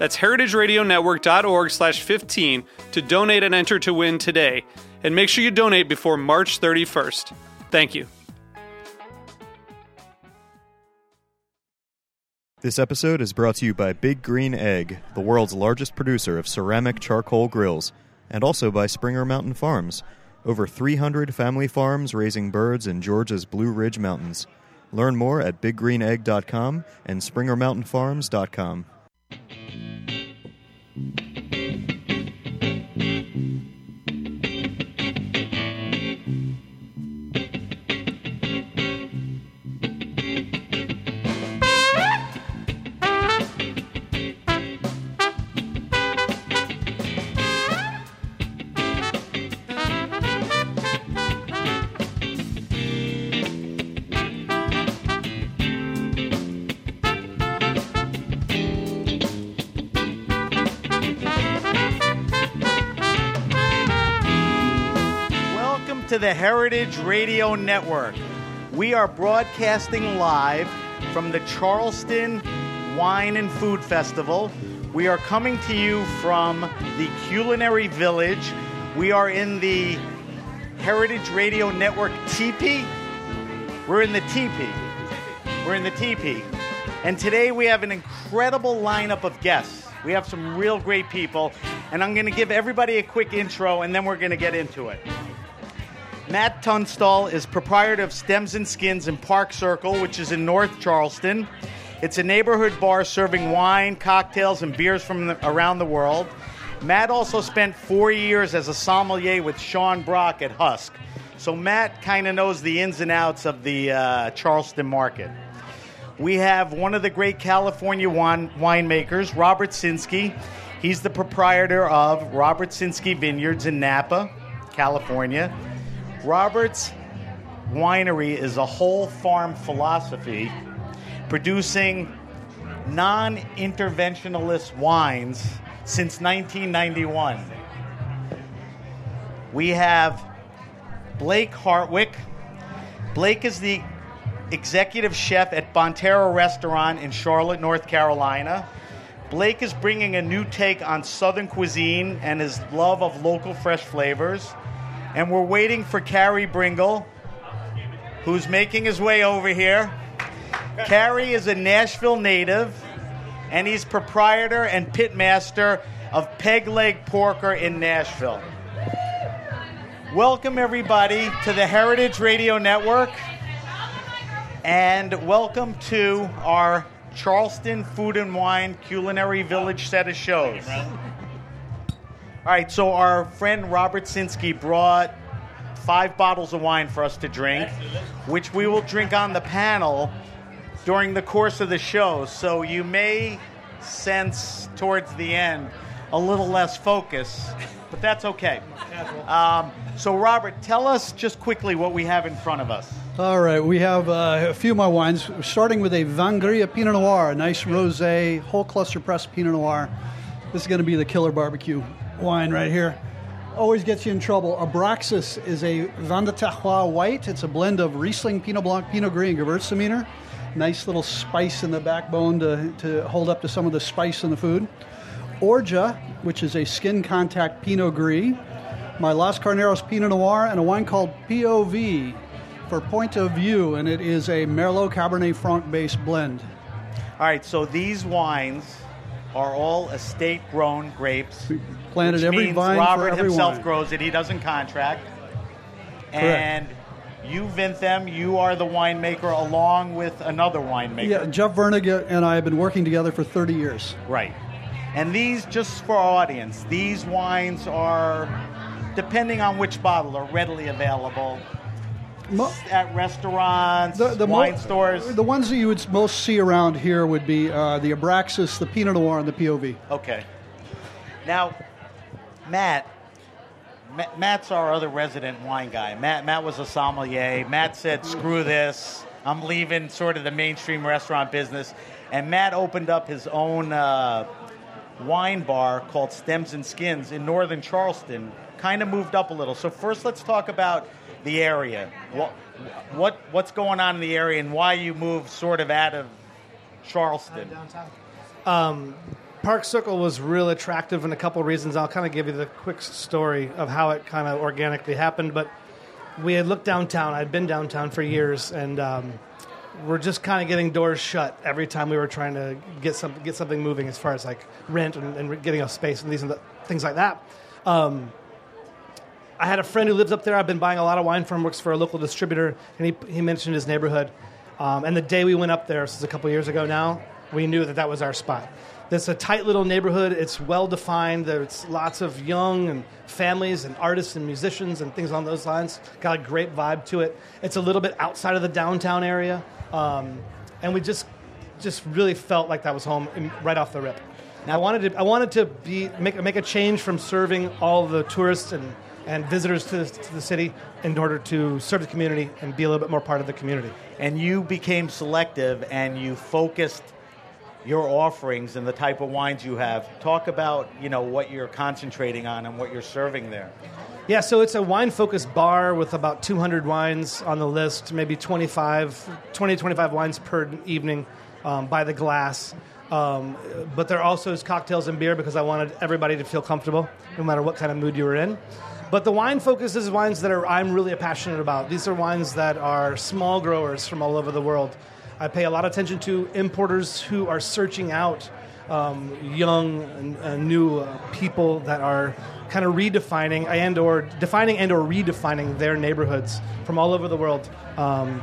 That's heritageradionetwork.org slash 15 to donate and enter to win today. And make sure you donate before March 31st. Thank you. This episode is brought to you by Big Green Egg, the world's largest producer of ceramic charcoal grills, and also by Springer Mountain Farms, over 300 family farms raising birds in Georgia's Blue Ridge Mountains. Learn more at biggreenegg.com and springermountainfarms.com. the Heritage Radio Network. We are broadcasting live from the Charleston Wine and Food Festival. We are coming to you from the Culinary Village. We are in the Heritage Radio Network teepee. We're in the teepee. We're in the teepee. And today we have an incredible lineup of guests. We have some real great people. And I'm going to give everybody a quick intro and then we're going to get into it. Matt Tunstall is proprietor of Stems and Skins in Park Circle, which is in North Charleston. It's a neighborhood bar serving wine, cocktails, and beers from the, around the world. Matt also spent four years as a sommelier with Sean Brock at Husk. So Matt kind of knows the ins and outs of the uh, Charleston market. We have one of the great California wine, winemakers, Robert Sinskey. He's the proprietor of Robert Sinskey Vineyards in Napa, California. Robert's winery is a whole farm philosophy, producing non interventionalist wines since 1991. We have Blake Hartwick. Blake is the executive chef at Bonterra Restaurant in Charlotte, North Carolina. Blake is bringing a new take on Southern cuisine and his love of local fresh flavors. And we're waiting for Carey Bringle, who's making his way over here. Carey is a Nashville native, and he's proprietor and pitmaster of Peg Leg Porker in Nashville. Welcome, everybody, to the Heritage Radio Network, and welcome to our Charleston Food and Wine Culinary Village set of shows. All right, so our friend Robert Sinskey brought five bottles of wine for us to drink, which we will drink on the panel during the course of the show. So you may sense towards the end a little less focus, but that's okay. Um, so, Robert, tell us just quickly what we have in front of us. All right, we have uh, a few more wines, starting with a Vin Gris Pinot Noir, a nice rosé, whole cluster pressed Pinot Noir. This is going to be the killer barbecue wine right here. Always gets you in trouble. Abraxas is a Vin de Terroir white. It's a blend of Riesling, Pinot Blanc, Pinot Gris, and Gewürztraminer. Nice little spice in the backbone to, to hold up to some of the spice in the food. Orgia, which is a skin contact Pinot Gris. My Los Carneros Pinot Noir, and a wine called POV for Point of View, and it is a Merlot Cabernet Franc based blend. All right, so these wines are all estate grown grapes. Planted which every means vine for Robert himself wine. grows it. He doesn't contract. and you vent them. You are the winemaker along with another winemaker. Yeah, Jeff Virnig and I have been working together for 30 years. Right. And these, just for our audience, these wines are, depending on which bottle, are readily available Mo- at restaurants, the, the mo- wine stores. The ones that you would most see around here would be uh, the Abraxas, the Pinot Noir, and the POV. Okay. Now, Matt, Ma- Matt's our other resident wine guy. Matt, Matt was a sommelier. Matt said, "Screw this, I'm leaving sort of the mainstream restaurant business." And Matt opened up his own uh, wine bar called Stems and Skins in northern Charleston. Kind of moved up a little. So first, let's talk about the area. What, what what's going on in the area, and why you moved sort of out of Charleston? Park Circle was real attractive in a couple reasons. I'll kind of give you the quick story of how it kind of organically happened. But we had looked downtown. I'd been downtown for years, and um, we're just kind of getting doors shut every time we were trying to get some get something moving as far as like rent and, and getting a space and these and the, things like that. Um, I had a friend who lives up there. I've been buying a lot of wine from. Works for a local distributor, and he he mentioned his neighborhood. Um, and the day we went up there, this is a couple years ago now, we knew that that was our spot. It's a tight little neighborhood. It's well defined. There's lots of young and families and artists and musicians and things along those lines. Got a great vibe to it. It's a little bit outside of the downtown area, um, and we just just really felt like that was home right off the rip. Now I wanted to I wanted to be make make a change from serving all the tourists and and visitors to the, to the city in order to serve the community and be a little bit more part of the community. and you became selective and you focused your offerings and the type of wines you have. Talk about you know what you're concentrating on and what you're serving there. Yeah, so it's a wine focused bar with about 200 wines on the list, maybe 25, 20 25 wines per evening um, by the glass. Um, but there also is cocktails and beer because I wanted everybody to feel comfortable, no matter what kind of mood you were in. But the wine focus is wines that are I'm really passionate about. These are wines that are small growers from all over the world. I pay a lot of attention to importers who are searching out um, young and uh, new uh, people that are kind of redefining and or defining and or redefining their neighborhoods from all over the world. Um,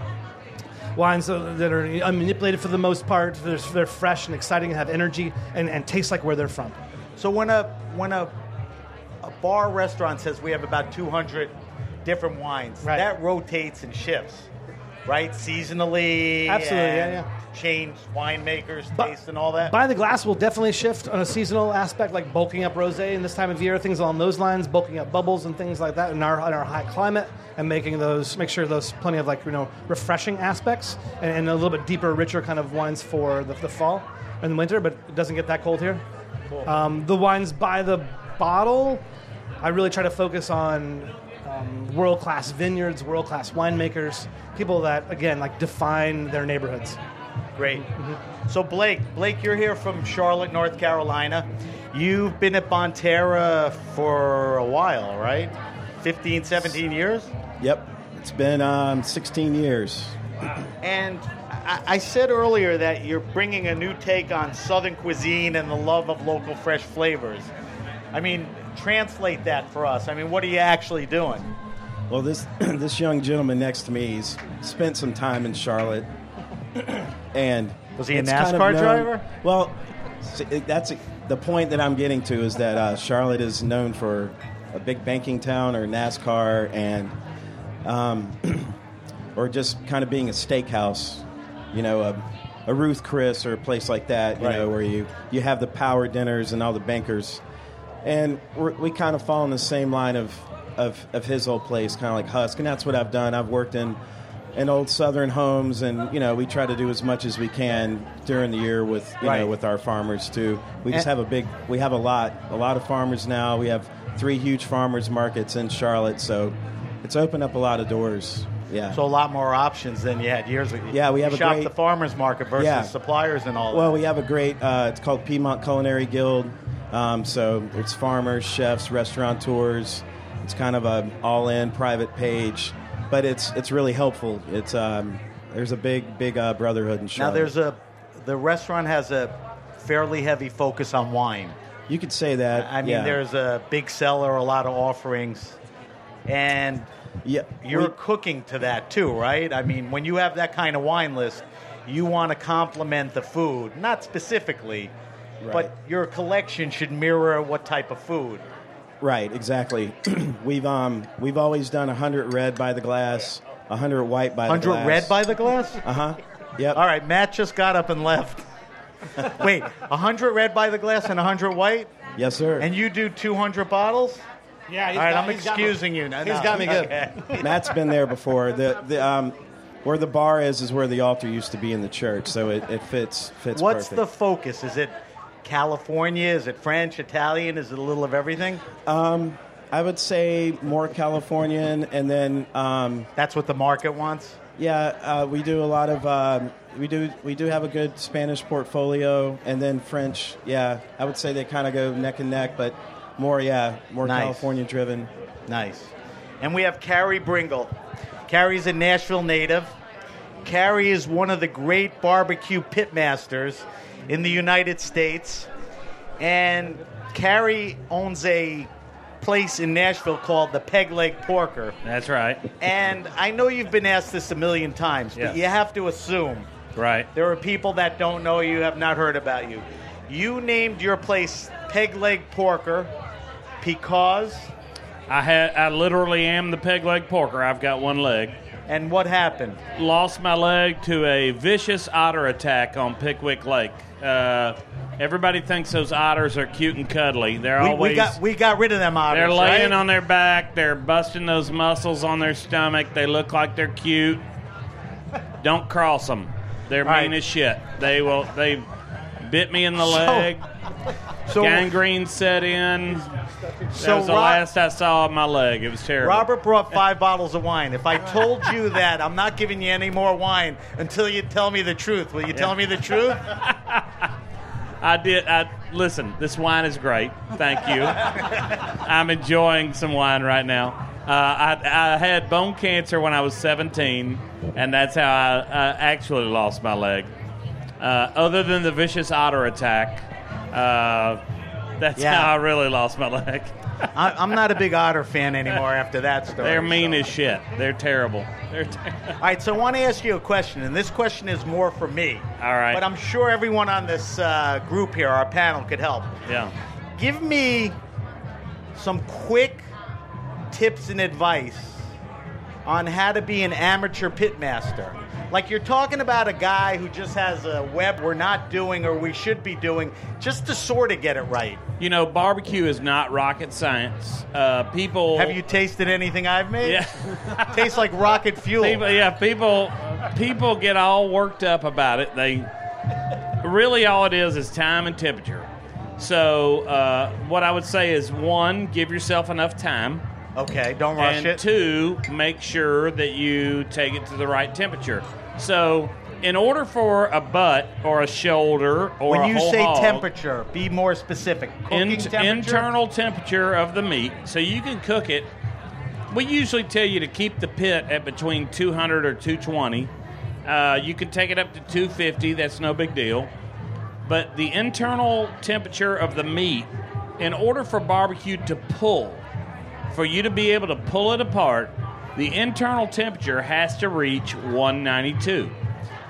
wines that are unmanipulated for the most part. They're, they're fresh and exciting and have energy and, and taste like where they're from. So when a when a a bar restaurant says we have about 200 different wines, Right. that rotates and shifts, right? Seasonally, Absolutely, yeah, and Change winemakers, But- taste, and all that. By the glass will definitely shift on a seasonal aspect, like bulking up rosé in this time of year, things along those lines, bulking up bubbles and things like that in our in our high climate, and making those make sure those plenty of like you know refreshing aspects and, and a little bit deeper, richer kind of wines for the, the fall and the winter, but it doesn't get that cold here. Um, the wines by the bottle, I really try to focus on um, world class vineyards, world class winemakers, people that again like define their neighborhoods. Great. Mm-hmm. So Blake, Blake, you're here from Charlotte, North Carolina. You've been at Bonterra for a while, right? 15, 17 years? Yep, it's been um, 16 years. And I, I said earlier that you're bringing a new take on Southern cuisine and the love of local fresh flavors. I mean, translate that for us. I mean, what are you actually doing? Well, this this young gentleman next to me, he's spent some time in Charlotte, and Was he a it's kind of NASCAR known- driver? Well, that's the point that I'm getting to is that uh, Charlotte is known for a big banking town or NASCAR and um, or just kind of being a steakhouse, you know, a, a Ruth Chris or a place like that, you Right. know, where you, you have the power dinners and all the bankers. And we kind of fall in the same line of, of, of his old place, kind of like Husk. And that's what I've done. I've worked in, in old Southern homes, and, you know, we try to do as much as we can during the year with, you Right. know, with our farmers, too. We just have a big, we have a lot, a lot of farmers now. We have three huge farmers markets in Charlotte, so it's opened up a lot of doors. Yeah. So a lot more options than you had years ago. Yeah, we have you a shop great- the farmers market versus Yeah. suppliers and all Well, that. we have a great. Uh, it's called Piedmont Culinary Guild. Um, so it's farmers, chefs, restaurateurs. It's kind of a all-in private page, but it's it's really helpful. It's um, there's a big big uh, brotherhood in Now there's a the restaurant has a fairly heavy focus on wine. you could say that. I mean, yeah. there's a big seller, a lot of offerings. and Yeah, you're we- cooking to that too, right? I mean, when you have that kind of wine list, you want to complement the food, not specifically, Right. but your collection should mirror what type of food. Right, exactly. we've um we've always done hundred red by the glass, hundred white by the 100 glass. red by the glass? Uh huh. Yep. All right, Matt just got up and left. Wait, 100 red by the glass and 100 white? Yes, sir. And you do 200 bottles? Yeah, All right, I'm excusing you. No, he's no. got me good. Okay. Matt's been there before. The the um where the bar is is where the altar used to be in the church, so it, it fits fits What's perfect. the focus? Is it California? Is it French, Italian? Is it a little of everything? I would say more Californian, and then um, That's what the market wants? yeah, uh, we do a lot of um, we do we do have a good Spanish portfolio, and then French. Yeah, I would say they kind of go neck and neck, but more yeah more Nice. California driven. Nice. And we have Carey Bringle. Carey's a Nashville native. Carey is one of the great barbecue pitmasters in the United States. And Carey owns a place in Nashville called the Peg Leg Porker. That's right. And I know you've been asked this a million times, but you have to assume Right. there are people that don't know you, have not heard about you. You named your place Peg Leg Porker because, I had I literally am the peg leg porker. I've got one leg. And what happened? Lost my leg to a vicious otter attack on Pickwick Lake. Uh, everybody thinks those otters are cute and cuddly. They're We, always we got we got rid of them otters. they're laying right? on their back. They're busting those muscles on their stomach. They look like they're cute. Don't cross them. They're All right. mean as shit. They will. They bit me in the leg. So Gangrene set in. That So was the Rob- last I saw of my leg. It was terrible. Robert brought five bottles of wine. If I told you that, I'm not giving you any more wine until you tell me the truth. Will you tell me the truth? I did. I listen. This wine is great. Thank you. I'm enjoying some wine right now. Uh, I, I had bone cancer when I was 17, and that's how I, I actually lost my leg. Uh, other than the vicious otter attack, uh, that's Yeah. how I really lost my leg. I, I'm not a big otter fan anymore after that story. They're mean so. as shit. They're terrible. They're ter- All right, so I want to ask you a question, and this question is more for me. All right. But I'm sure everyone on this uh, group here, our panel, could help. yeah. Give me some quick tips and advice on how to be an amateur pitmaster. Like you're talking about a guy who just has a web we're not doing or we should be doing, just to sort of get it right. You know, barbecue is not rocket science. Uh, people Have you tasted anything I've made? Yeah. Tastes like rocket fuel. People, yeah, people, people get all worked up about it. They really all it is is time and temperature. So, uh, what I would say is one, give yourself enough time, Okay, don't rush it. and it. two, make sure that you take it to the right temperature. So, in order for a butt or a shoulder or when you say hog, temperature, be more specific. Cooking in- temperature? internal temperature of the meat, so you can cook it. We usually tell you to keep the pit at between 200 or 220. Uh, you can take it up to 250. That's no big deal. But the internal temperature of the meat, in order for barbecue to pull, for you to be able to pull it apart, the internal temperature has to reach 192.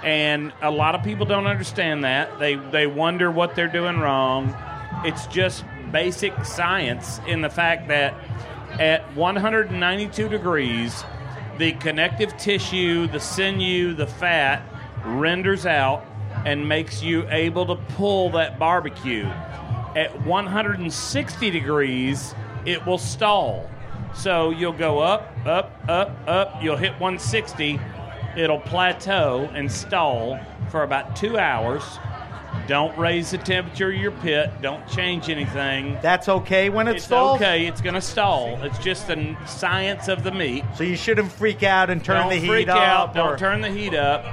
And a lot of people don't understand that. They they wonder what they're doing wrong. It's just basic science in the fact that at 192 degrees, the connective tissue, the sinew, the fat renders out and makes you able to pull that barbecue. At 160 degrees, it will stall. So you'll go up, up, up, up. You'll hit 160. It'll plateau and stall for about two hours. Don't raise the temperature of your pit. Don't change anything. That's okay when it It's stalls? okay. It's going to stall. It's just the n- science of the meat. So you shouldn't freak out and turn don't the heat freak up. out. or- Don't turn the heat up.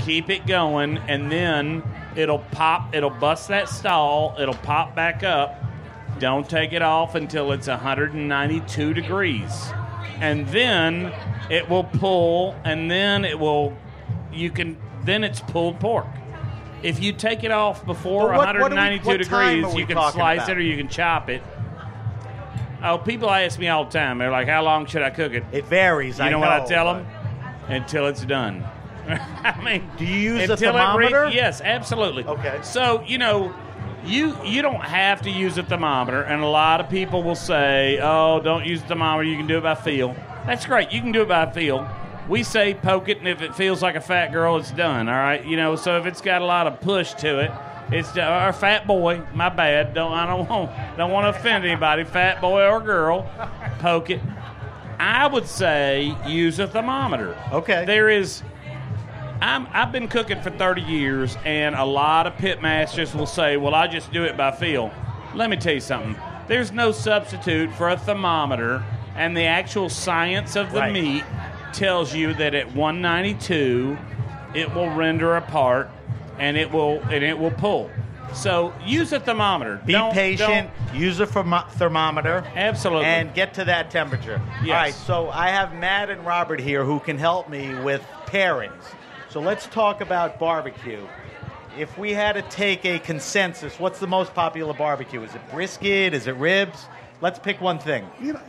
Keep it going, and then it'll pop. It'll bust that stall. It'll pop back up. Don't take it off until it's 192 degrees, and then it will pull, and then it will. You can. Then it's pulled pork. If you take it off before what- what we- 192 what time degrees, you can slice about? it or you can chop it. Oh, people ask me all the time. They're like, "How long should I cook it?" It varies. You I know, what I tell them? Until it's done. I mean, Do you use a thermometer? yes, absolutely. Okay. So you know, you you don't have to use a thermometer, and a lot of people will say, "Oh, don't use a thermometer. You can do it by feel." That's great. You can do it by feel. We say poke it, and if it feels like a fat girl, it's done. All right. You know, so if it's got a lot of push to it. It's or fat boy. My bad. Don't I don't want don't want to offend anybody. Fat boy or girl, poke it. I would say use a thermometer. Okay. There is. I'm, I've been cooking for 30 years, and a lot of pit masters will say, "Well, I just do it by feel." Let me tell you something. There's no substitute for a thermometer, and the actual science of the Right. meat tells you that at 192, it will render apart, and it will and it will pull. So use a thermometer. Be Don't- patient. don't- Use a thermo- thermometer. Absolutely. And get to that temperature. Yes. All right. So I have Matt and Robert here who can help me with pairings. So let's talk about barbecue. If we had to take a consensus, what's the most popular barbecue? Is it brisket? Is it ribs? Let's pick one thing. You know,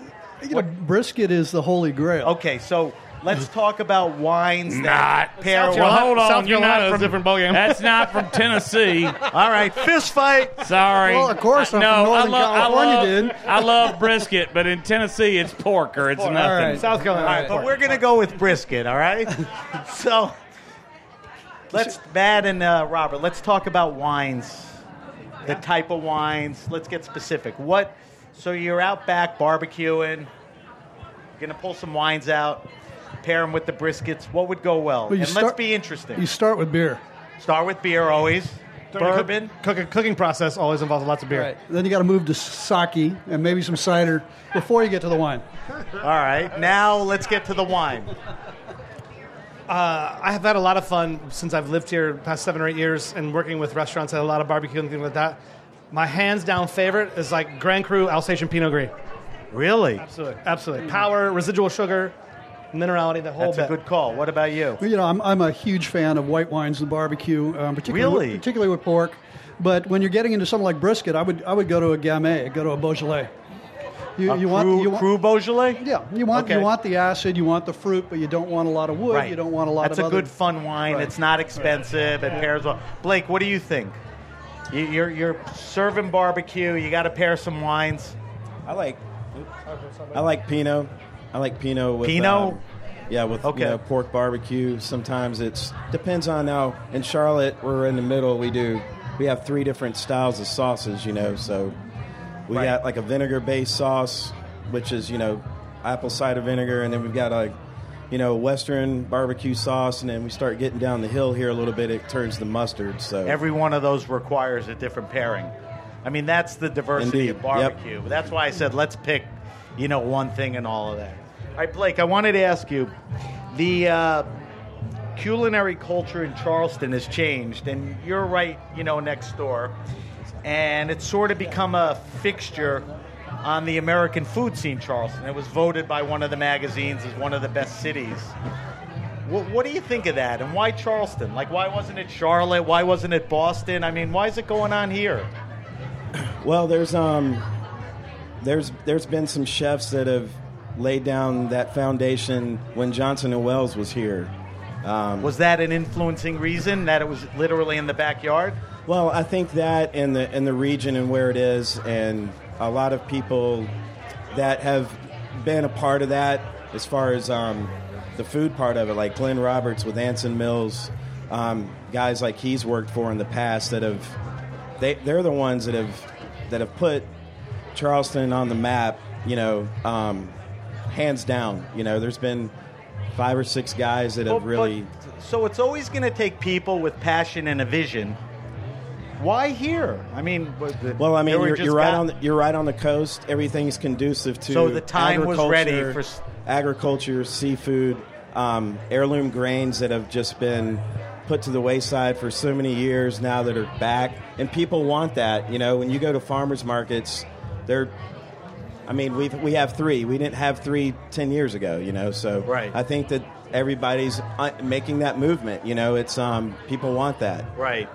you know, brisket is the holy grail. Okay, so let's talk about wines Not. that pair South Well, well. hold on. South You're Carolina not is a from different ballgame. That's not from Tennessee. All right, fist fight. Sorry. Well, of course, I'm no, from Northern I love, California, I love, dude. I love brisket, but in Tennessee it's pork or it's nothing. right. South Carolina. All right, but we're going to go with brisket, all right? so let's, Matt and uh, Robert, let's talk about wines, the type of wines. Let's get specific. What? So you're out back barbecuing, going to pull some wines out, pair them with the briskets. What would go well? Well, you and start- let's be interesting. You start with beer. Start with beer always. Bourbon. Cook, cook, cooking process always involves lots of beer. Then you got to move to sake and maybe some cider before you get to the wine. All right, now let's get to the wine. I have had a lot of fun since I've lived here the past seven or eight years and working with restaurants and a lot of barbecue and things like that. My hands down favorite is like Grand Cru Alsatian Pinot Gris. Really? Absolutely, absolutely. Power, residual sugar, minerality, the whole That's a bit. good call. What about you? Well, You know, I'm, I'm a huge fan of white wines and barbecue, um, particularly Really? with, particularly with pork. But when you're getting into something like brisket, I would I would go to a Gamay, go to a Beaujolais. You, A you want Cru, you want Cru Beaujolais? yeah you want Okay. you want the acid, you want the fruit, but you don't want a lot of wood. Right. You don't want a lot of. That's of a other- good fun wine. Right. It's not expensive. It pairs well. Blake, what do you think? You- You're you're serving barbecue. You got to pair some wines. I like I like Pinot. I like Pinot with Pinot? um, yeah, with Okay. you know, pork barbecue. Sometimes it's depends on how. In Charlotte, we're in the middle. We do we have three different styles of sauces. You know, so we Right. got like a vinegar-based sauce, which is you know apple cider vinegar, and then we've got a you know Western barbecue sauce, and then we start getting down the hill here a little bit. It turns to mustard. So Every one of those requires a different pairing. I mean, that's the diversity Indeed. of barbecue. That's why I said let's pick, you know, one thing and all of that. All right, Blake, I wanted to ask you, the uh, culinary culture in Charleston has changed, and you're right, you know, next door, and it's sort of become a fixture on the American food scene, Charleston. It was voted by one of the magazines as one of the best cities. What, what do you think of that, and why Charleston? Like, why wasn't it Charlotte? Why wasn't it Boston? I mean, why is it going on here? Well, there's um, there's there's been some chefs that have laid down that foundation when Johnson and Wales was here. Um, Was that an influencing reason that it was literally in the backyard? Well, I think that in the in the region and where it is, and a lot of people that have been a part of that, as far as um, the food part of it, like Glenn Roberts with Anson Mills, um, guys like he's worked for in the past that have they they're the ones that have that have put Charleston on the map. You know, um, hands down. You know, there's been five or six guys that have really. but- so it's always going to take people with passion and a vision. Why here? I mean, the- Well, I mean, you're, you're right got- on. The, you're right on the coast. Everything's conducive to. So the time was ready for agriculture, seafood, um, heirloom grains that have just been put to the wayside for so many years now that are back, and people want that. You know, when you go to farmers markets, they're. I mean, we we have three. We didn't have three ten years ago. You know, so Right. I think that everybody's uh, making that movement. You know, it's um, people want that. Right.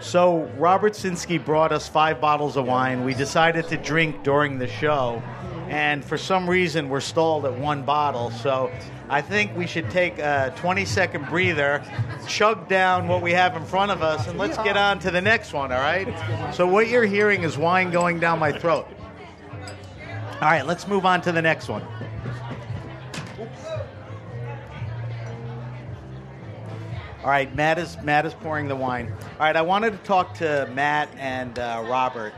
So Robert Sinskey brought us five bottles of wine. We decided to drink during the show, and for some reason we're stalled at one bottle. So I think we should take a 20 second breather, chug down what we have in front of us, and let's get on to the next one, all right? So what you're hearing is wine going down my throat. All right, let's move on to the next one. All right, Matt is Matt is pouring the wine. All right, I wanted to talk to Matt and uh, Robert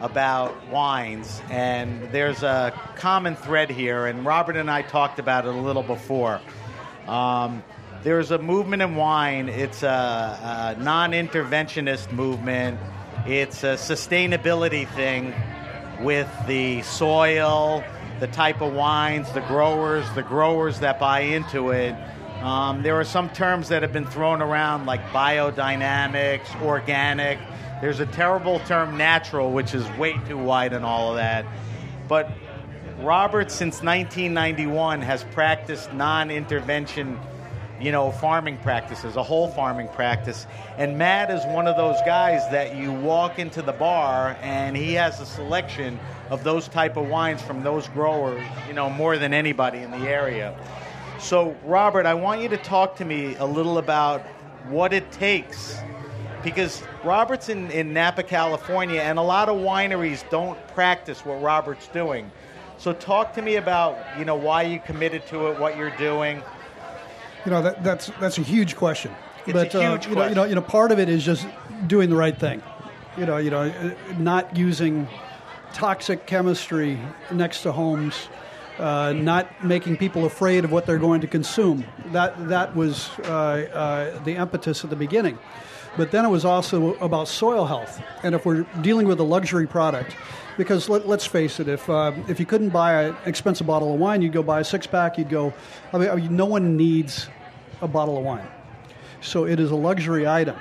about wines, and there's a common thread here, and Robert and I talked about it a little before. Um, there's a movement in wine. It's a, a non-interventionist movement. It's a sustainability thing with the soil, the type of wines, the growers, the growers that buy into it. Um, there are some terms that have been thrown around like biodynamics, organic. There's a terrible term natural, which is way too wide and all of that. But Robert, since 1991, has practiced non-intervention, you know, farming practices, a whole farming practice. And Matt is one of those guys that you walk into the bar and he has a selection of those type of wines from those growers, you know, more than anybody in the area. So, Robert, I want you to talk to me a little about what it takes. Because Robert's in, in Napa, California, and a lot of wineries don't practice what Robert's doing. So, talk to me about you know why you committed to it, what you're doing. You know that, that's that's a huge question. It's but a uh, huge you know, you know, you know, part of it is just doing the right thing. You know, you know, uh, not using toxic chemistry next to homes, uh, not making people afraid of what they're going to consume. That that was uh, uh, the impetus at the beginning. But then it was also about soil health. And if we're dealing with a luxury product, because let, us face it, if uh, if you couldn't buy an expensive bottle of wine, you'd go buy a six pack. You'd go. I mean, I mean, no one needs a bottle of wine, so it is a luxury item.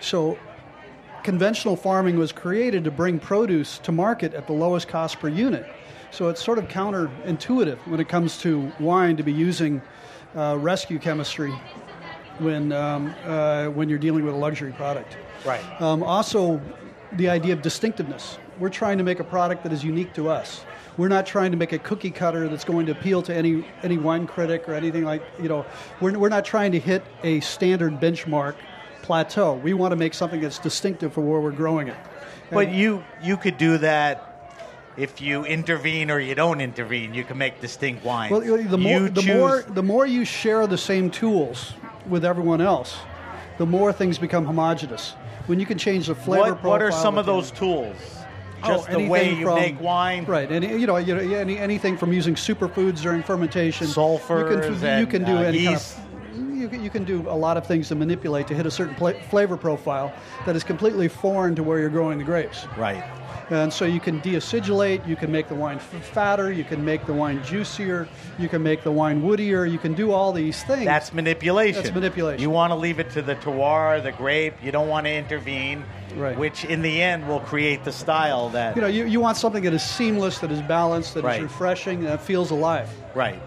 So conventional farming was created to bring produce to market at the lowest cost per unit. So it's sort of counterintuitive when it comes to wine to be using uh, rescue chemistry when um, uh, when you're dealing with a luxury product. Right. Um, also, the idea of distinctiveness. We're trying to make a product that is unique to us. We're not trying to make a cookie cutter that's going to appeal to any any wine critic or anything like you know. We're we're not trying to hit a standard benchmark plateau. We want to make something that's distinctive for where we're growing it. But you you could do that if you intervene or you don't intervene. You can make distinct wines. Well, the more You the more the more you share the same tools with everyone else, the more things become homogenous. When you can change the flavor What, what are some of those tools? Oh, Just the way you from- make wine. right? And you know, you know, any, anything from using superfoods during fermentation, Sulfurs You can, you can do uh, any yeast. kind of. You can, you can do a lot of things to manipulate to hit a certain flavor profile that is completely foreign to where you're growing the grapes. Right. And so you can deacidulate, you can make the wine f- fatter, you can make the wine juicier, you can make the wine woodier, you can do all these things. That's manipulation. That's manipulation. You want to leave it to the terroir, the grape. You don't want to intervene. Right. Which in the end will create the style that. you know, you, you want something that is seamless, that is balanced, that is Right. refreshing, that feels alive. Right.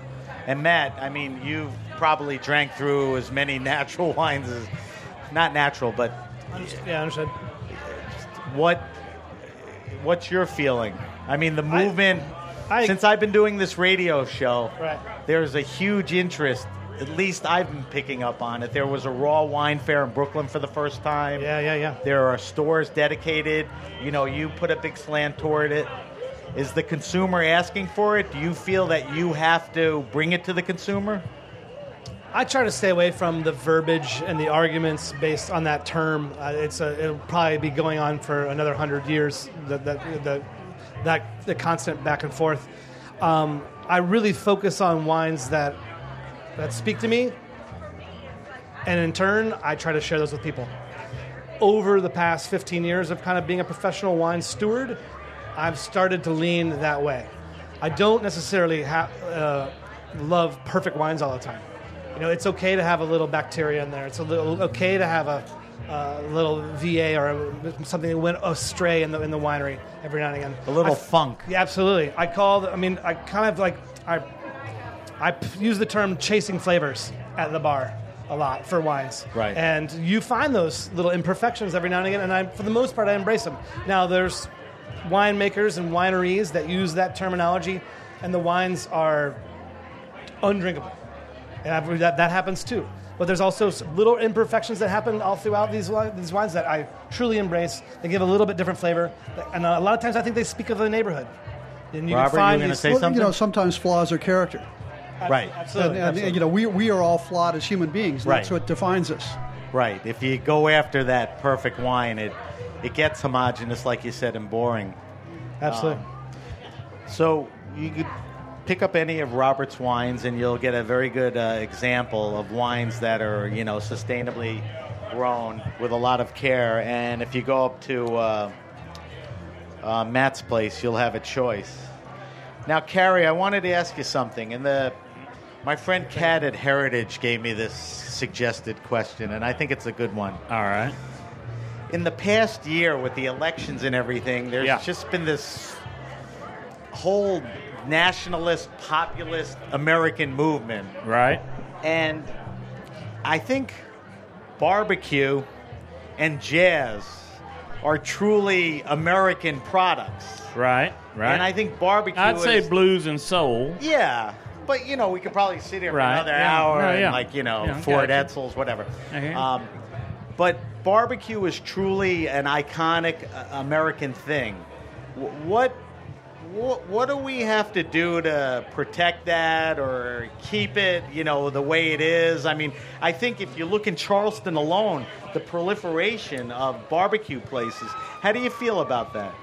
And Matt, I mean, you've probably drank through as many natural wines as, not natural, but Yeah, understood. what, what's your feeling? I mean, the movement. I- since I've been doing this radio show, Right. there's a huge interest. At least I've been picking up on it. There was a raw wine fair in Brooklyn for the first time. Yeah, yeah, yeah. There are stores dedicated. You know, you put a big slant toward it. Is the consumer asking for it? Do you feel that you have to bring it to the consumer? I try to stay away from the verbiage and the arguments based on that term. Uh, it's a, it'll probably be going on for another hundred years. That that that that the constant back and forth. Um, I really focus on wines that that speak to me, and in turn, I try to share those with people. Over the past 15 years of kind of being a professional wine steward, I've started to lean that way. I don't necessarily uh, love perfect wines all the time. You know, it's okay to have a little bacteria in there. It's a little okay to have a, uh, little VA or a, something that went astray in the in the winery every now and again. A little I- funk. yeah, absolutely. I call. I mean, I kind of like I use the term chasing flavors at the bar a lot for wines. Right. And you find those little imperfections every now and again, and I, for the most part, I embrace them. Now, there's winemakers and wineries that use that terminology, and the wines are undrinkable. And I've, that, that happens too. But there's also little imperfections that happen all throughout these, these wines that I truly embrace. They give a little bit different flavor. And a lot of times I think they speak of the neighborhood. And you Robert, can find you were gonna these- say Well, something? you know, sometimes flaws are character. right. Absolutely. and, and, absolutely. you know, we, we are all flawed as human beings. and That's Right. what defines us. Right. If you go after that perfect wine, it it gets homogenous, like you said, and boring. Absolutely. Um, so you could pick up any of Robert's wines, and you'll get a very good uh, example of wines that are you know sustainably grown with a lot of care. And if you go up to uh, uh, Matt's place, you'll have a choice. Now, Carey, I wanted to ask you something. And the my friend Kat at Heritage gave me this suggested question, and I think it's a good one. All right. In the past year, with the elections and everything, there's Yeah. just been this whole nationalist, populist American movement. Right. And I think barbecue and jazz are truly American products. Right. Right. And I think barbecue I'd say is- blues and soul. Yeah. But you know, we could probably sit here for Right. another Yeah. hour No, and like, you know, Yeah, Ford gotcha. Edsels, whatever. Um, but barbecue is truly an iconic uh, American thing. Wh- What, what what do we have to do to protect that or keep it, you know, the way it is? I mean, I think if you look in Charleston alone, the proliferation of barbecue places. How do you feel about that?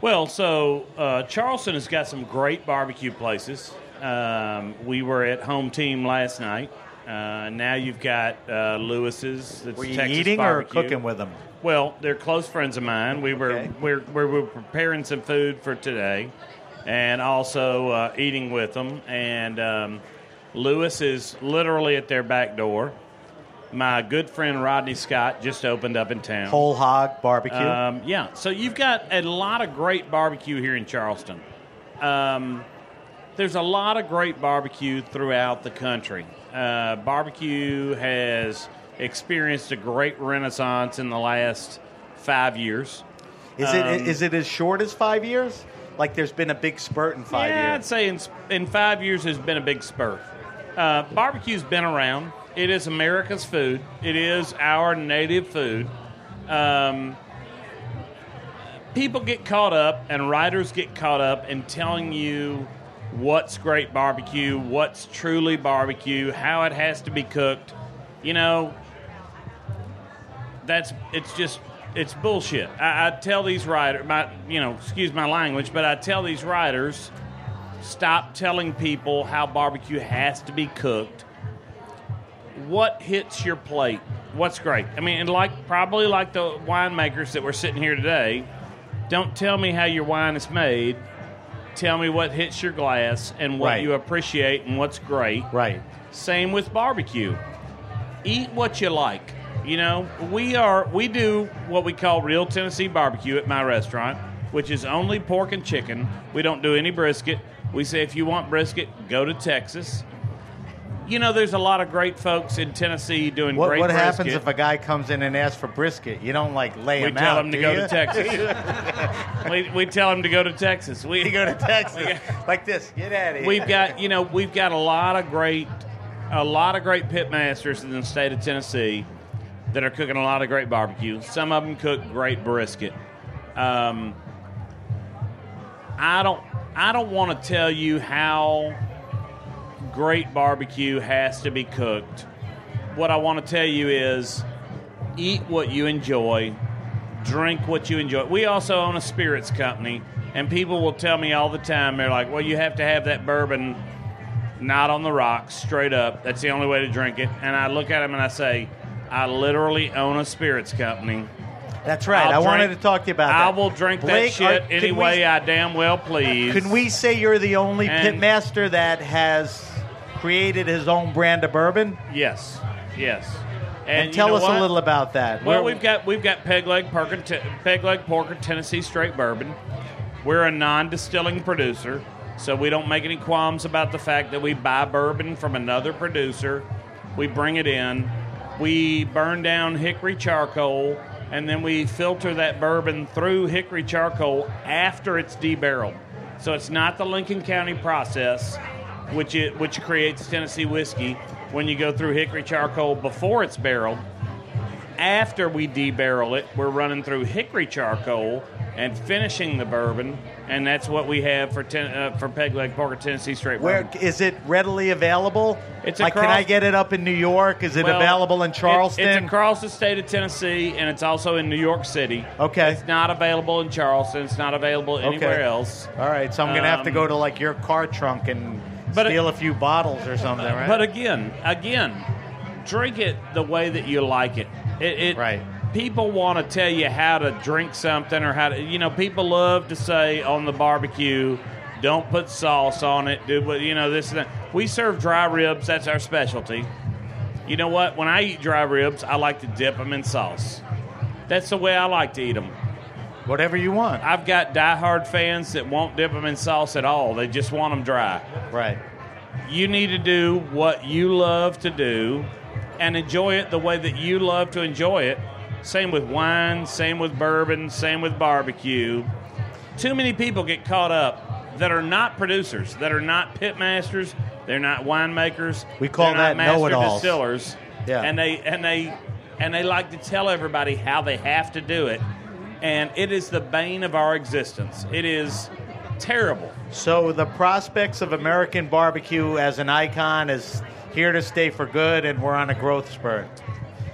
Well, so uh, Charleston has got some great barbecue places. Um, we were at home team last night. Uh, now you've got uh, Lewis's. That's Were you Texas eating barbecue. or cooking with them? Well, they're close friends of mine. We were Okay. we're, we were preparing some food for today, and also uh, eating with them. And um, Lewis is literally at their back door. My good friend Rodney Scott just opened up in town. Whole hog barbecue? Um, yeah, so you've got a lot of great barbecue here in Charleston. Um, there's a lot of great barbecue throughout the country. Uh, barbecue has experienced a great renaissance in the last five years. Is it Um, is it as short as five years? Like there's been a big spurt in five yeah, I'd say in, in five years there's been a big spurt. Uh, barbecue's been around. It is America's food. It is our native food. Um, people get caught up, and writers get caught up in telling you what's great barbecue, what's truly barbecue, how it has to be cooked. You know, that's it's just it's bullshit. I, I tell these writers, my you know, excuse my language, but I tell these writers, stop telling people how barbecue has to be cooked. What hits your plate? What's great? I mean, and like probably like the winemakers that were sitting here today, don't tell me how your wine is made. Tell me what hits your glass and what Right. you appreciate and what's great. Right. Same with barbecue. Eat what you like. You know, we are we do what we call real Tennessee barbecue at my restaurant, which is only pork and chicken. We don't do any brisket. We say if you want brisket, go to Texas. You know, there's a lot of great folks in Tennessee doing What, great what brisket. happens if a guy comes in and asks for brisket? You don't like lay we him tell out. him to do go you? to Texas. we, we tell him to go to Texas. We you go to Texas like this. Get out of here. we've got you know we've got a lot of great a lot of great pit masters in the state of Tennessee that are cooking a lot of great barbecue. Some of them cook great brisket. Um, I don't I don't want to tell you how great barbecue has to be cooked. What I want to tell you is eat what you enjoy, drink what you enjoy. We also own a spirits company, and people will tell me all the time, they're like, well, you have to have that bourbon not on the rocks, straight up. That's the only way to drink it. And I look at them and I say, I literally own a spirits company. That's right. I'll I wanted to talk to you about I that. will drink Blake, that shit are- any we- way I damn well please. Can we say you're the only And- pit master that has created his own brand of bourbon? Yes, yes. And, you tell us what? a little about that. Well, Where- we've got we've got peg leg porker, te- peg leg porker Tennessee straight bourbon. We're a non-distilling producer, so we don't make any qualms about the fact that we buy bourbon from another producer. We bring it in. We burn down hickory charcoal and then we filter that bourbon through hickory charcoal after it's debarreled. So it's not the Lincoln County process, which it, which creates Tennessee whiskey when you go through hickory charcoal before it's barreled. After we debarrel it, we're running through hickory charcoal and finishing the bourbon, and that's what we have for ten, uh, for Peg Leg Porker Tennessee Straight Where Bourbon. is it readily available? It's like, can I get it up in New York? Is it Well, available in Charleston? it's across the state of Tennessee, and it's also in New York City. Okay. It's not available in Charleston. It's not available anywhere Okay. else. All right, so I'm gonna have to Um, go to like your car trunk and but steal a few bottles or something, right? But again, again, drink it the way that you like it. It, it Right. People want to tell you how to drink something or how to, you know, people love to say on the barbecue, don't put sauce on it. Do what you know this and that. We serve dry ribs. That's our specialty. You know what? When I eat dry ribs, I like to dip them in sauce. That's the way I like to eat them. Whatever you want. I've got diehard fans that won't dip them in sauce at all. They just want them dry. Right. You need to do what you love to do and enjoy it the way that you love to enjoy it. Same with wine, same with bourbon, same with barbecue. Too many people get caught up that are not producers, that are not pit masters, they're not winemakers. We call that not master know-it-alls. distillers. Yeah. And they and they and they like to tell everybody how they have to do it. And it is the bane of our existence. It is terrible. So the prospects of American barbecue as an icon is here to stay for good, and we're on a growth spurt.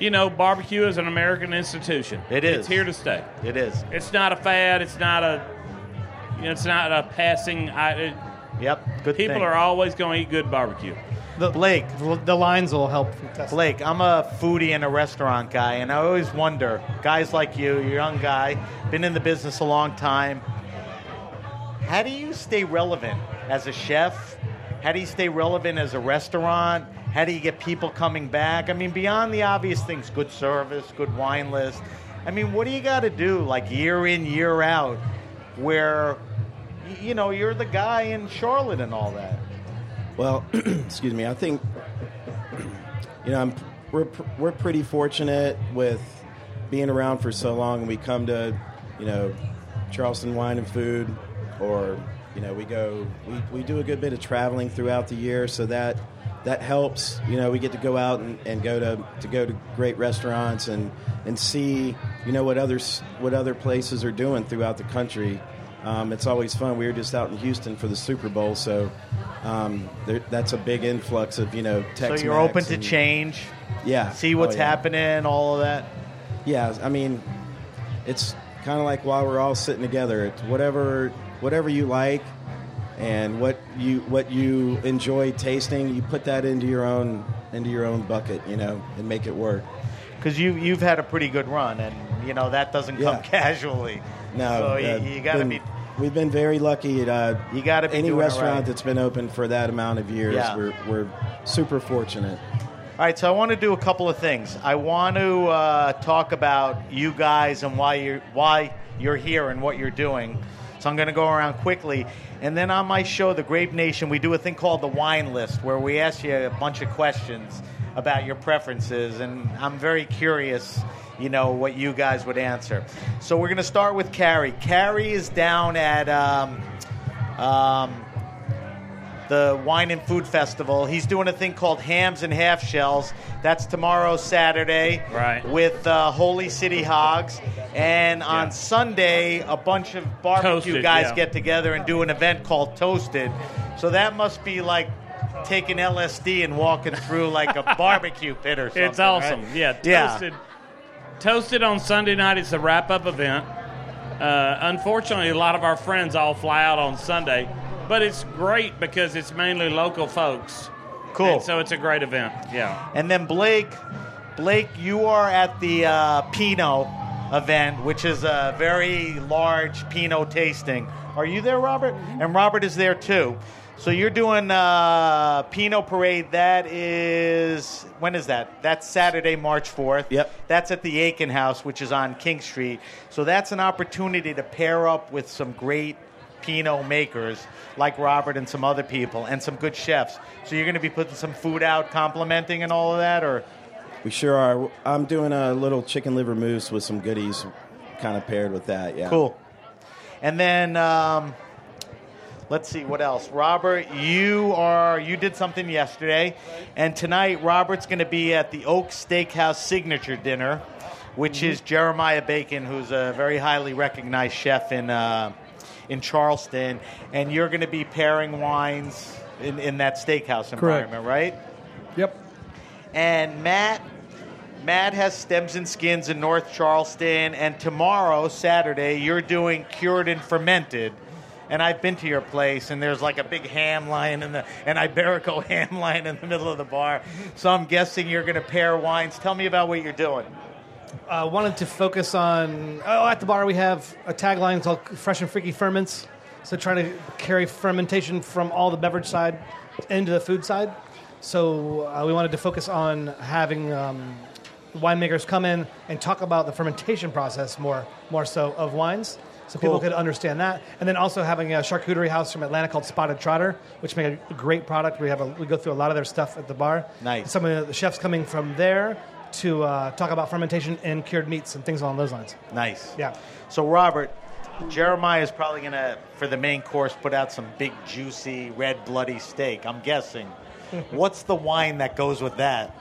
You know, barbecue is an American institution. It is. It's here to stay. It is. It's not a fad. It's not a. You know, it's not a passing. I, it, Yep. Good people thing. are always going to eat good barbecue. The, Blake. the, the lines will help. Test. Blake, I'm a foodie and a restaurant guy, and I always wonder, guys like you, you're a young guy, been in the business a long time. How do you stay relevant as a chef? How do you stay relevant as a restaurant? How do you get people coming back? I mean, beyond the obvious things, good service, good wine list. I mean, what do you got to do, like year in, year out, where, you know, you're the guy in Charlotte and all that? Well, excuse me. I think you know I'm, we're, we're pretty fortunate with being around for so long, and we come to you know Charleston Wine and Food, or you know we go we, we do a good bit of traveling throughout the year, so that that helps. You know, we get to go out and, and go to to go to great restaurants and and see you know what others what other places are doing throughout the country. Um, it's always fun. We were just out in Houston for the Super Bowl, so um, there, that's a big influx of you know Tex-Mex. So you're open to and- change, Yeah, see what's Oh, yeah. happening, all of that. Yeah, I mean, it's kind of like while we're all sitting together. It's whatever whatever you like and what you what you enjoy tasting. You put that into your own into your own bucket, you know, and make it work. because you you've had a pretty good run, and you know that doesn't come Yeah. casually. No, so uh, you, you got to be. We've been very lucky. Uh, You gotta be any restaurant right. that's been open for that amount of years. Yeah. We're we're super fortunate. All right, so I want to do a couple of things. I want to uh, talk about you guys and why you're why you're here and what you're doing. So I'm going to go around quickly, and then on my show, The Grape Nation, we do a thing called the Wine List, where we ask you a bunch of questions about your preferences, and I'm very curious, you know, what you guys would answer. So we're going to start with Carey. Carey is down at. Um, um, the Wine and Food Festival. He's doing a thing called Hams and Half Shells. That's tomorrow, Saturday, Right. with uh, Holy City Hogs. And on Yeah. Sunday, a bunch of barbecue Toasted, guys yeah. get together and do an event called Toasted. So that must be like taking LSD and walking through like a barbecue pit or something. It's awesome. right? Yeah, Yeah. toasted. Toasted on Sunday night. is a wrap up event. Uh, unfortunately, a lot of our friends all fly out on Sunday, but it's great because it's mainly local folks. Cool. And so it's a great event. Yeah. And then Blake, Blake, you are at the uh, Pinot event, which is a very large Pinot tasting. Are you there, Robert? And Robert is there too. So you're doing uh, Pinot Parade. That is when is that? That's Saturday, March fourth. Yep. That's at the Aiken House, which is on King Street. So that's an opportunity to pair up with some great Pinot makers like Robert and some other people and some good chefs. So you're going to be putting some food out, complimenting and all of that, or We sure are. I'm doing a little chicken liver mousse with some goodies, kind of paired with that. Yeah. Cool. And then um, let's see what else. Robert, you are you did something yesterday, and tonight Robert's going to be at the Oak Steakhouse signature dinner, which is Jeremiah Bacon, who's a very highly recognized chef in uh, in Charleston, and you're going to be pairing wines in, in that steakhouse Correct. environment, right? Yep. And Matt, Matt has stems and skins in North Charleston, and tomorrow, Saturday, you're doing cured and fermented. And I've been to your place, and there's like a big ham line in the an Iberico ham line in the middle of the bar. So I'm guessing you're going to pair wines. Tell me about what you're doing. Uh, wanted to focus on. Oh, at the bar we have a tagline called "Fresh and Freaky Ferments." So trying to carry fermentation from all the beverage side into the food side. So uh, we wanted to focus on having um, winemakers come in and talk about the fermentation process more, more so of wines. So people could understand that, and then also having a charcuterie house from Atlanta called Spotted Trotter, which make a great product. We have a, we go through a lot of their stuff at the bar. Nice. Some of the chefs coming from there to uh, talk about fermentation and cured meats and things along those lines. Nice. Yeah. So Robert, Jeremiah is probably going to, for the main course, put out some big, juicy, red, bloody steak. I'm guessing. What's the wine that goes with that?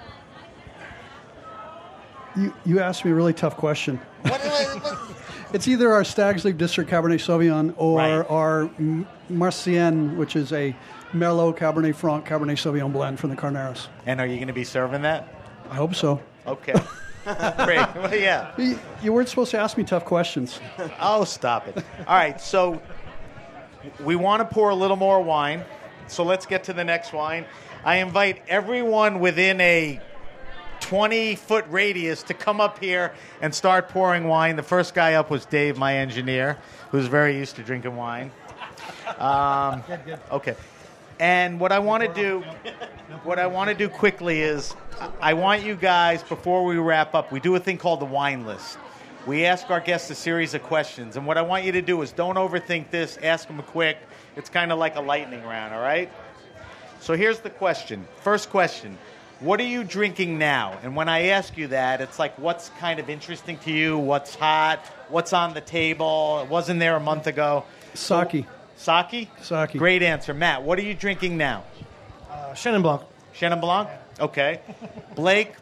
You, you asked me a really tough question. It's either our Stag's Leap District Cabernet Sauvignon or Right. our M- Marcien, which is a Merlot Cabernet Franc Cabernet Sauvignon blend from the Carneros. And are you going to be serving that? I hope so. Okay. Great. Well, yeah. You, you weren't supposed to ask me tough questions. Oh, stop it. All right. So we want to pour a little more wine. So let's get to the next wine. I invite everyone within a 20 foot radius to come up here and start pouring wine. The first guy up was Dave, my engineer, who's very used to drinking wine. Um, okay. And what I want to do, what I want to do quickly is, I want you guys before we wrap up, we do a thing called the wine list. We ask our guests a series of questions, and what I want you to do is don't overthink this. Ask them quick. It's kind of like a lightning round. All right. So here's the question. First question. What are you drinking now? And when I ask you that, it's like what's kind of interesting to you, what's hot, what's on the table. It wasn't there a month ago. Sake. Sake? Sake. Great answer. Matt, what are you drinking now? Uh, Chenin Blanc. Chenin Blanc? Okay. Blake,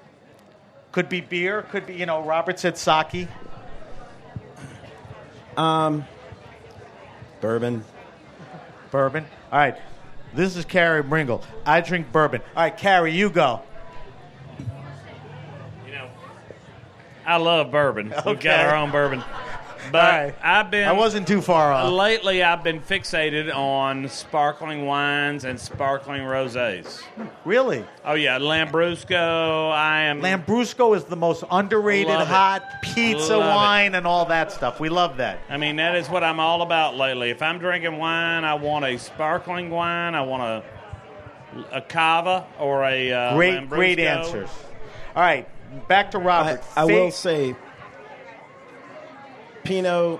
could be beer, could be, you know, Robert said sake. Um, Bourbon. Bourbon. All right. This is Carey Bringle. I drink bourbon. All right, Carey, you go. You know, I love bourbon. We've got our own bourbon. But All right. I've been I wasn't too far off. lately. I've been fixated on sparkling wines and sparkling rosés. Really? Oh yeah, Lambrusco. I am Lambrusco is the most underrated hot pizza Love it. wine and all that stuff. We love that. I mean, that is what I'm all about lately. If I'm drinking wine, I want a sparkling wine. I want a a cava or a uh, Great, great answers. All right, back to I, Robert. I Fa- will say, Pinot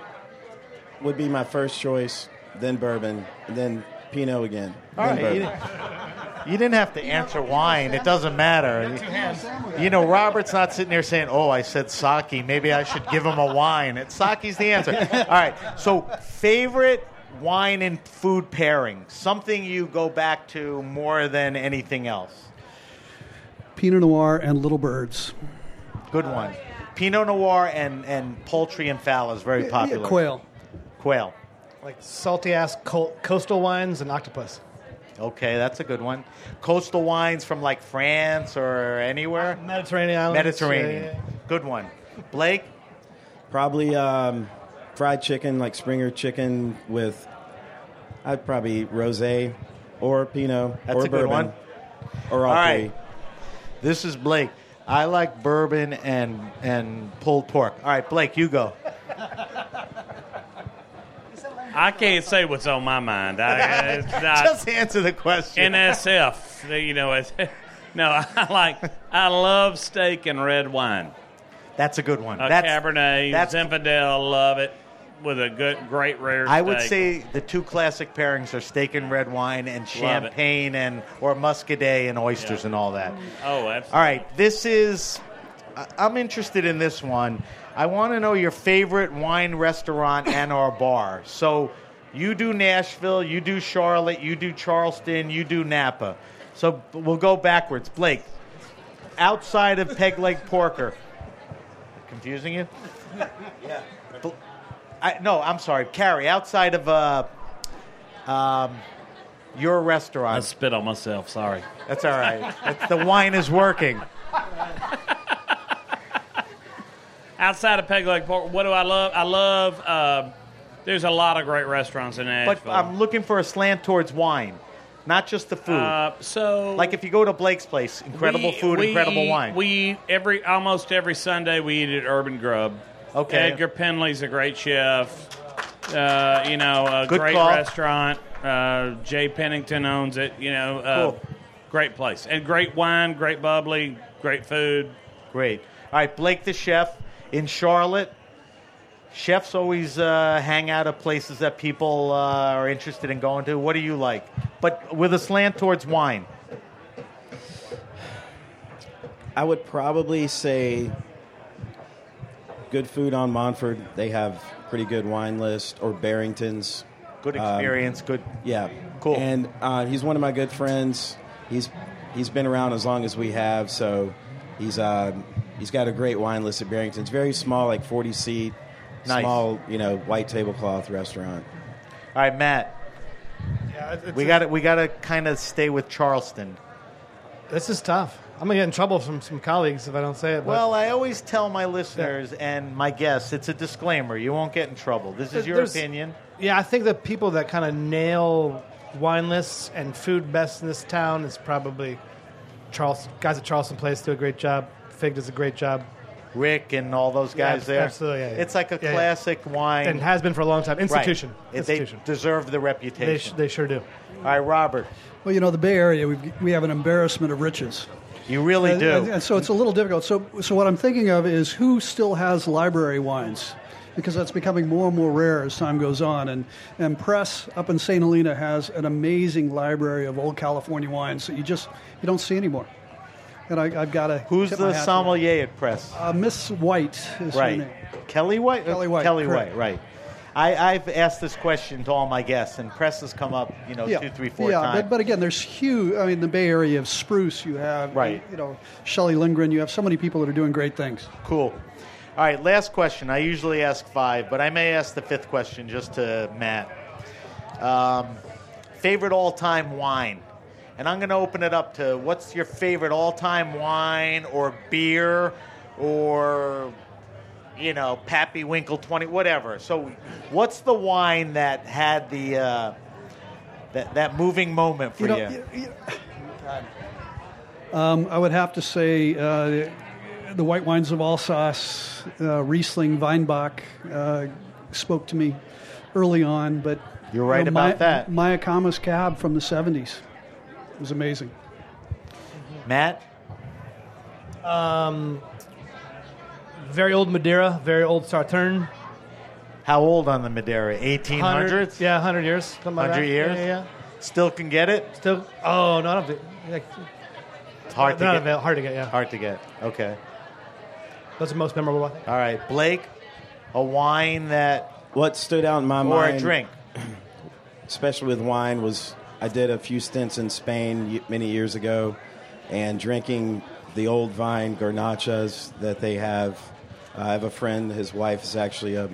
would be my first choice, then bourbon, then Pinot again. All then right, you bourbon. didn't, you didn't have to answer wine. It doesn't matter. You know, Robert's not sitting there saying, "Oh, I said sake. Maybe I should give him a wine." It's sake's the answer. All right. So, favorite wine and food pairing? Something you go back to more than anything else. Pinot Noir and Little Birds. Good one. Pinot Noir and, and poultry and fowl is very popular. Yeah, quail. Quail. Like salty ass co- coastal wines and octopus. Okay, that's a good one. Coastal wines from like France or anywhere. Mediterranean islands. Mediterranean. Yeah, yeah, yeah. Good one. Blake? Probably um, fried chicken, like Springer chicken with, I'd probably rosé or Pinot That's or a good one. Or all, All three. right. This is Blake. I like bourbon and and pulled pork. All right, Blake, you go. I can't say what's on my mind. I, it's not, Just answer the question. NSF. You know, no, I like. I love steak and red wine. That's a good one. A that's, Cabernet, that's- Zinfandel, love it with a good, great rare. I would say the two classic pairings are steak and red wine and champagne and or muscadet and oysters and all that. Mm-hmm. Oh, absolutely. All right, this is I- I'm interested in this one. I want to know your favorite wine restaurant and or bar. So you do Nashville, you do Charlotte, you do Charleston, you do Napa. So we'll go backwards. Blake, outside of Peg Leg Porker. Confusing you? yeah. I, no, I'm sorry. Carey, outside of uh, um, your restaurant. I spit on myself. Sorry. That's all right. That's, the wine is working. Outside of Peg Leg Pork, what do I love? I love. Uh, there's a lot of great restaurants in Nashville. But I'm looking for a slant towards wine, not just the food. uh, so like if you go to Blake's place, incredible we- food, we incredible wine. We eat every almost every Sunday. We eat at Urban Grub. Okay. Edgar Penley's a great chef. Uh, you know, a Good great call. restaurant. Uh, Jay Pennington owns it. You know, uh, Cool. great place and great wine, great bubbly, great food. Great. All right, Blake the chef in Charlotte. Chefs always uh, hang out at places that people uh, are interested in going to. What do you like? But with a slant towards wine. I would probably say good food on Montford. They have pretty good wine list or Barrington's. Good Um, experience. good. Yeah, Cool. And uh, he's one of my good friends. He's he's been around as long as we have, so he's uh, he's got a great wine list at Barrington's. Very small, like forty seat, Nice. small, you know, white tablecloth restaurant. All right, Matt. Yeah, it's- We got to we got to kind of stay with Charleston. This is tough. I'm gonna get in trouble from some colleagues if I don't say it. But Well, I always tell my listeners and my guests, it's a disclaimer. You won't get in trouble. This is your There's- opinion. yeah, I think the people that kind of nail wine lists and food best in this town is probably Charles. Guys at Charleston Place do a great job. Fig does a great job, Rick and all those Yeah, guys there. absolutely, yeah, yeah. It's like a Yeah, yeah. classic wine. and has been for a long time. Right. Institution. They Institution. deserve the They, reputation. sh- they sure do. all right, Robert. Well, you know, the Bay Area, we've, we have an embarrassment of riches. You really And- do. And, and so it's a little difficult. So, so what I'm thinking of is who still has library wines, because that's becoming more and more rare as time goes on. And and Press up in St. Helena has an amazing library of old California wines that you just you don't see anymore. And I, I've got to. Who's the sommelier at Press? Uh, Miss White is her right. name. Kelly White? Kelly White, Kelly. White, right. I, I've asked this question to all my guests, and Press has come up, you know, yeah, two, three, four yeah, times. But, but again, there's huge. I mean, the Bay Area of Spruce, you have Right. You know, Shelley Lindgren. You have so many people that are doing great things. Cool. All right, last question. I usually ask five, but I may ask the fifth question just to Matt. Um, favorite all time wine? And I'm going to open it up to what's your favorite all time wine or beer or, you know, Pappy Winkle 20, whatever. So, what's the wine that had the. Uh, that, that moving moment for You know, you. y- y- Um, I would have to say uh, the white wines of Alsace, uh, Riesling, Weinbach uh, spoke to me early on. But You're right you know, about that. Mayacamas Cab from the '70s it was amazing. Matt? Very old Madeira, very old Sauterne. How old on the Madeira? 100 1800s? Yeah, 100 years. something like 100 that. years? Yeah, yeah, yeah. Still can get it? Still, oh, no, I don't think. Like, It's hard to not get. avail- hard to get, yeah. Hard to get. Okay. That's the most memorable, one. All right. Blake, a wine that, What stood out in my or mind, Or a drink. especially with wine, was I did a few stints in Spain many years ago, and drinking the old vine garnachas that they have. I have a friend; his wife is actually a,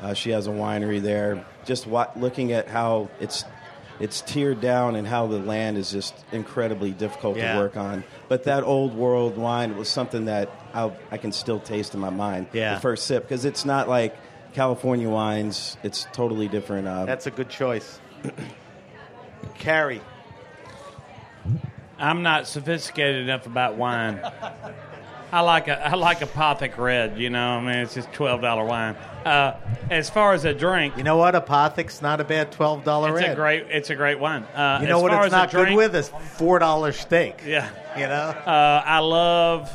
uh, she has a winery there. Just wa- looking at how it's it's tiered down and how the land is just incredibly difficult Yeah. to work on. But that old world wine was something that I'll, I can still taste in my mind. Yeah. The first sip because it's not like California wines. It's totally different. Uh, That's a good choice. Carey. I'm not sophisticated enough about wine. I like a I like a Pothic Red. You know, I mean, it's just twelve dollar wine. Uh, as far as a drink, You know what? A Apothic's not a bad $12 it's red. a great it's a great wine. Uh, you know as what far it's a not good with? is $4 steak. Yeah. You know? Uh, I love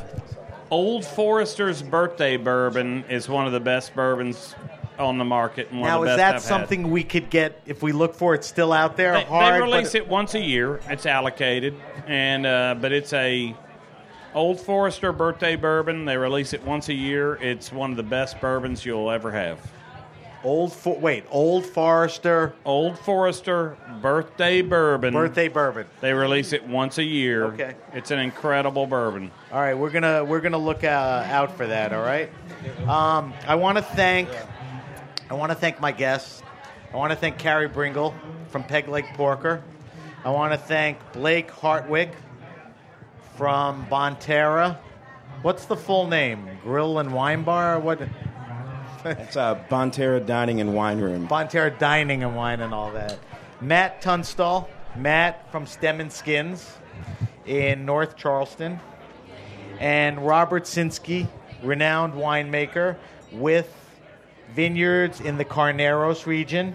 Old Forester's Birthday Bourbon is one of the best bourbons on the market. And one Now, of the is best that I've had. something we could get if we look for it still out there? They, Hard, they release it once a year. It's allocated, and uh, but it's a Old Forester birthday bourbon. They release it once a year. It's one of the best bourbons you'll ever have. Old For- wait, Old Forester Old Forester birthday bourbon. birthday bourbon. They release it once a year. Okay. It's an incredible bourbon. All right, we're gonna we're gonna look uh, out for that. All right. Um, I want to thank I want to thank my guests. I want to thank Carey Bringle from Peg Leg Porker. I want to thank Blake Hartwick from Bonterra. What's the full name? Grill and Wine Bar? What? It's uh, Bonterra Dining and Wine Room. Bonterra Dining and Wine and all that. Matt Tunstall, Matt from Stem and Skins in North Charleston, and Robert Sinskey, renowned winemaker with vineyards in the Carneros region,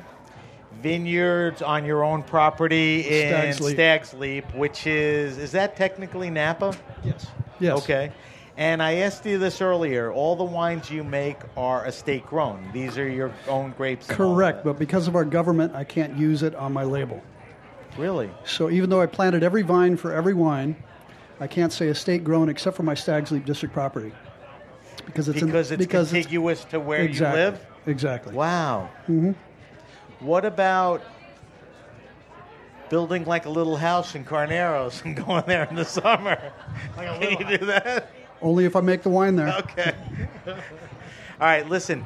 vineyards on your own property in Stag's Leap. Stag's Leap, which is is that technically Napa? Yes. Yes. Okay. And I asked you this earlier. All the wines you make are estate grown. These are your own grapes. Correct, but because of our government, I can't use it on my label. really, So even though I planted every vine for every wine, I can't say estate grown except for my Stag's Leap District property. Because it's in- because it's because contiguous to where exactly, you live. Exactly. Wow. Mm-hmm. What about building like a little house in Carneros and going there in the summer? Can you do that? Only if I make the wine there. Okay. All right, listen.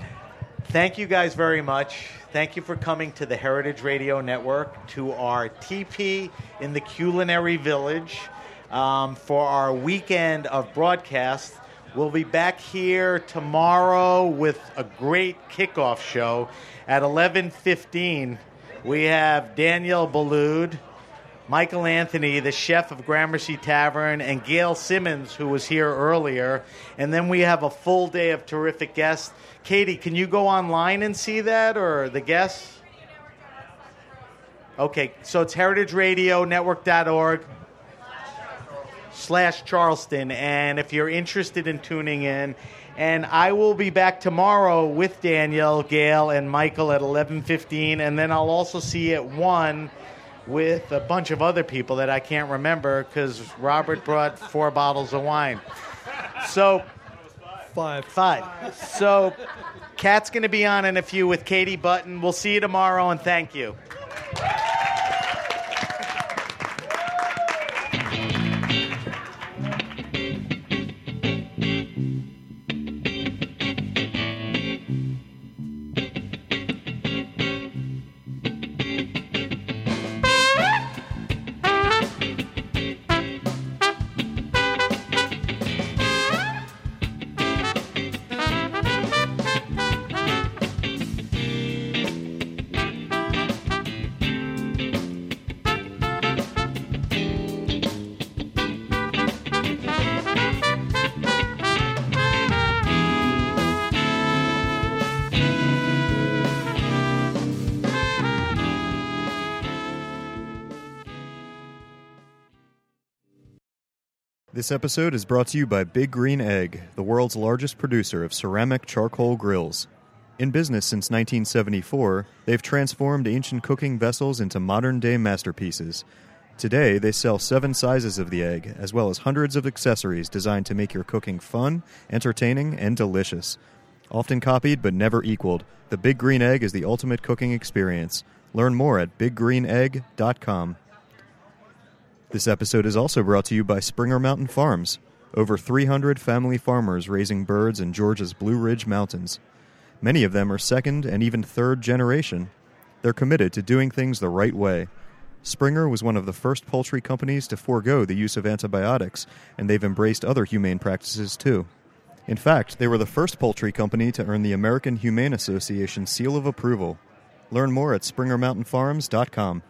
Thank you guys very much. Thank you for coming to the Heritage Radio Network, to our TP in the Culinary Village um, for our weekend of broadcast. We'll be back here tomorrow with a great kickoff show at 11:15. We have Daniel Boulud, Michael Anthony, the chef of Gramercy Tavern, and Gail Simmons, who was here earlier. And then we have a full day of terrific guests. Katie, can you go online and see that, or the guests? Okay, so it's heritageradionetwork.org slash Charleston. And if you're interested in tuning in, and I will be back tomorrow with Daniel, Gail, and Michael at 11:15, and then I'll also see you at one with a bunch of other people that I can't remember because Robert brought four bottles of wine. So Five. five. So Kat's going to be on in a few with Katie Button. We'll see you tomorrow, and thank you. This episode is brought to you by Big Green Egg, the world's largest producer of ceramic charcoal grills. In business since 1974, they've transformed ancient cooking vessels into modern day masterpieces. Today, they sell seven sizes of the egg, as well as hundreds of accessories designed to make your cooking fun, entertaining, and delicious. Often copied but never equaled, the Big Green Egg is the ultimate cooking experience. Learn more at biggreenegg.com. This episode is also brought to you by Springer Mountain Farms, over 300 family farmers raising birds in Georgia's Blue Ridge Mountains. Many of them are second and even third generation. They're committed to doing things the right way. Springer was one of the first poultry companies to forego the use of antibiotics, and they've embraced other humane practices too. In fact, they were the first poultry company to earn the American Humane Association seal of approval. Learn more at springermountainfarms.com.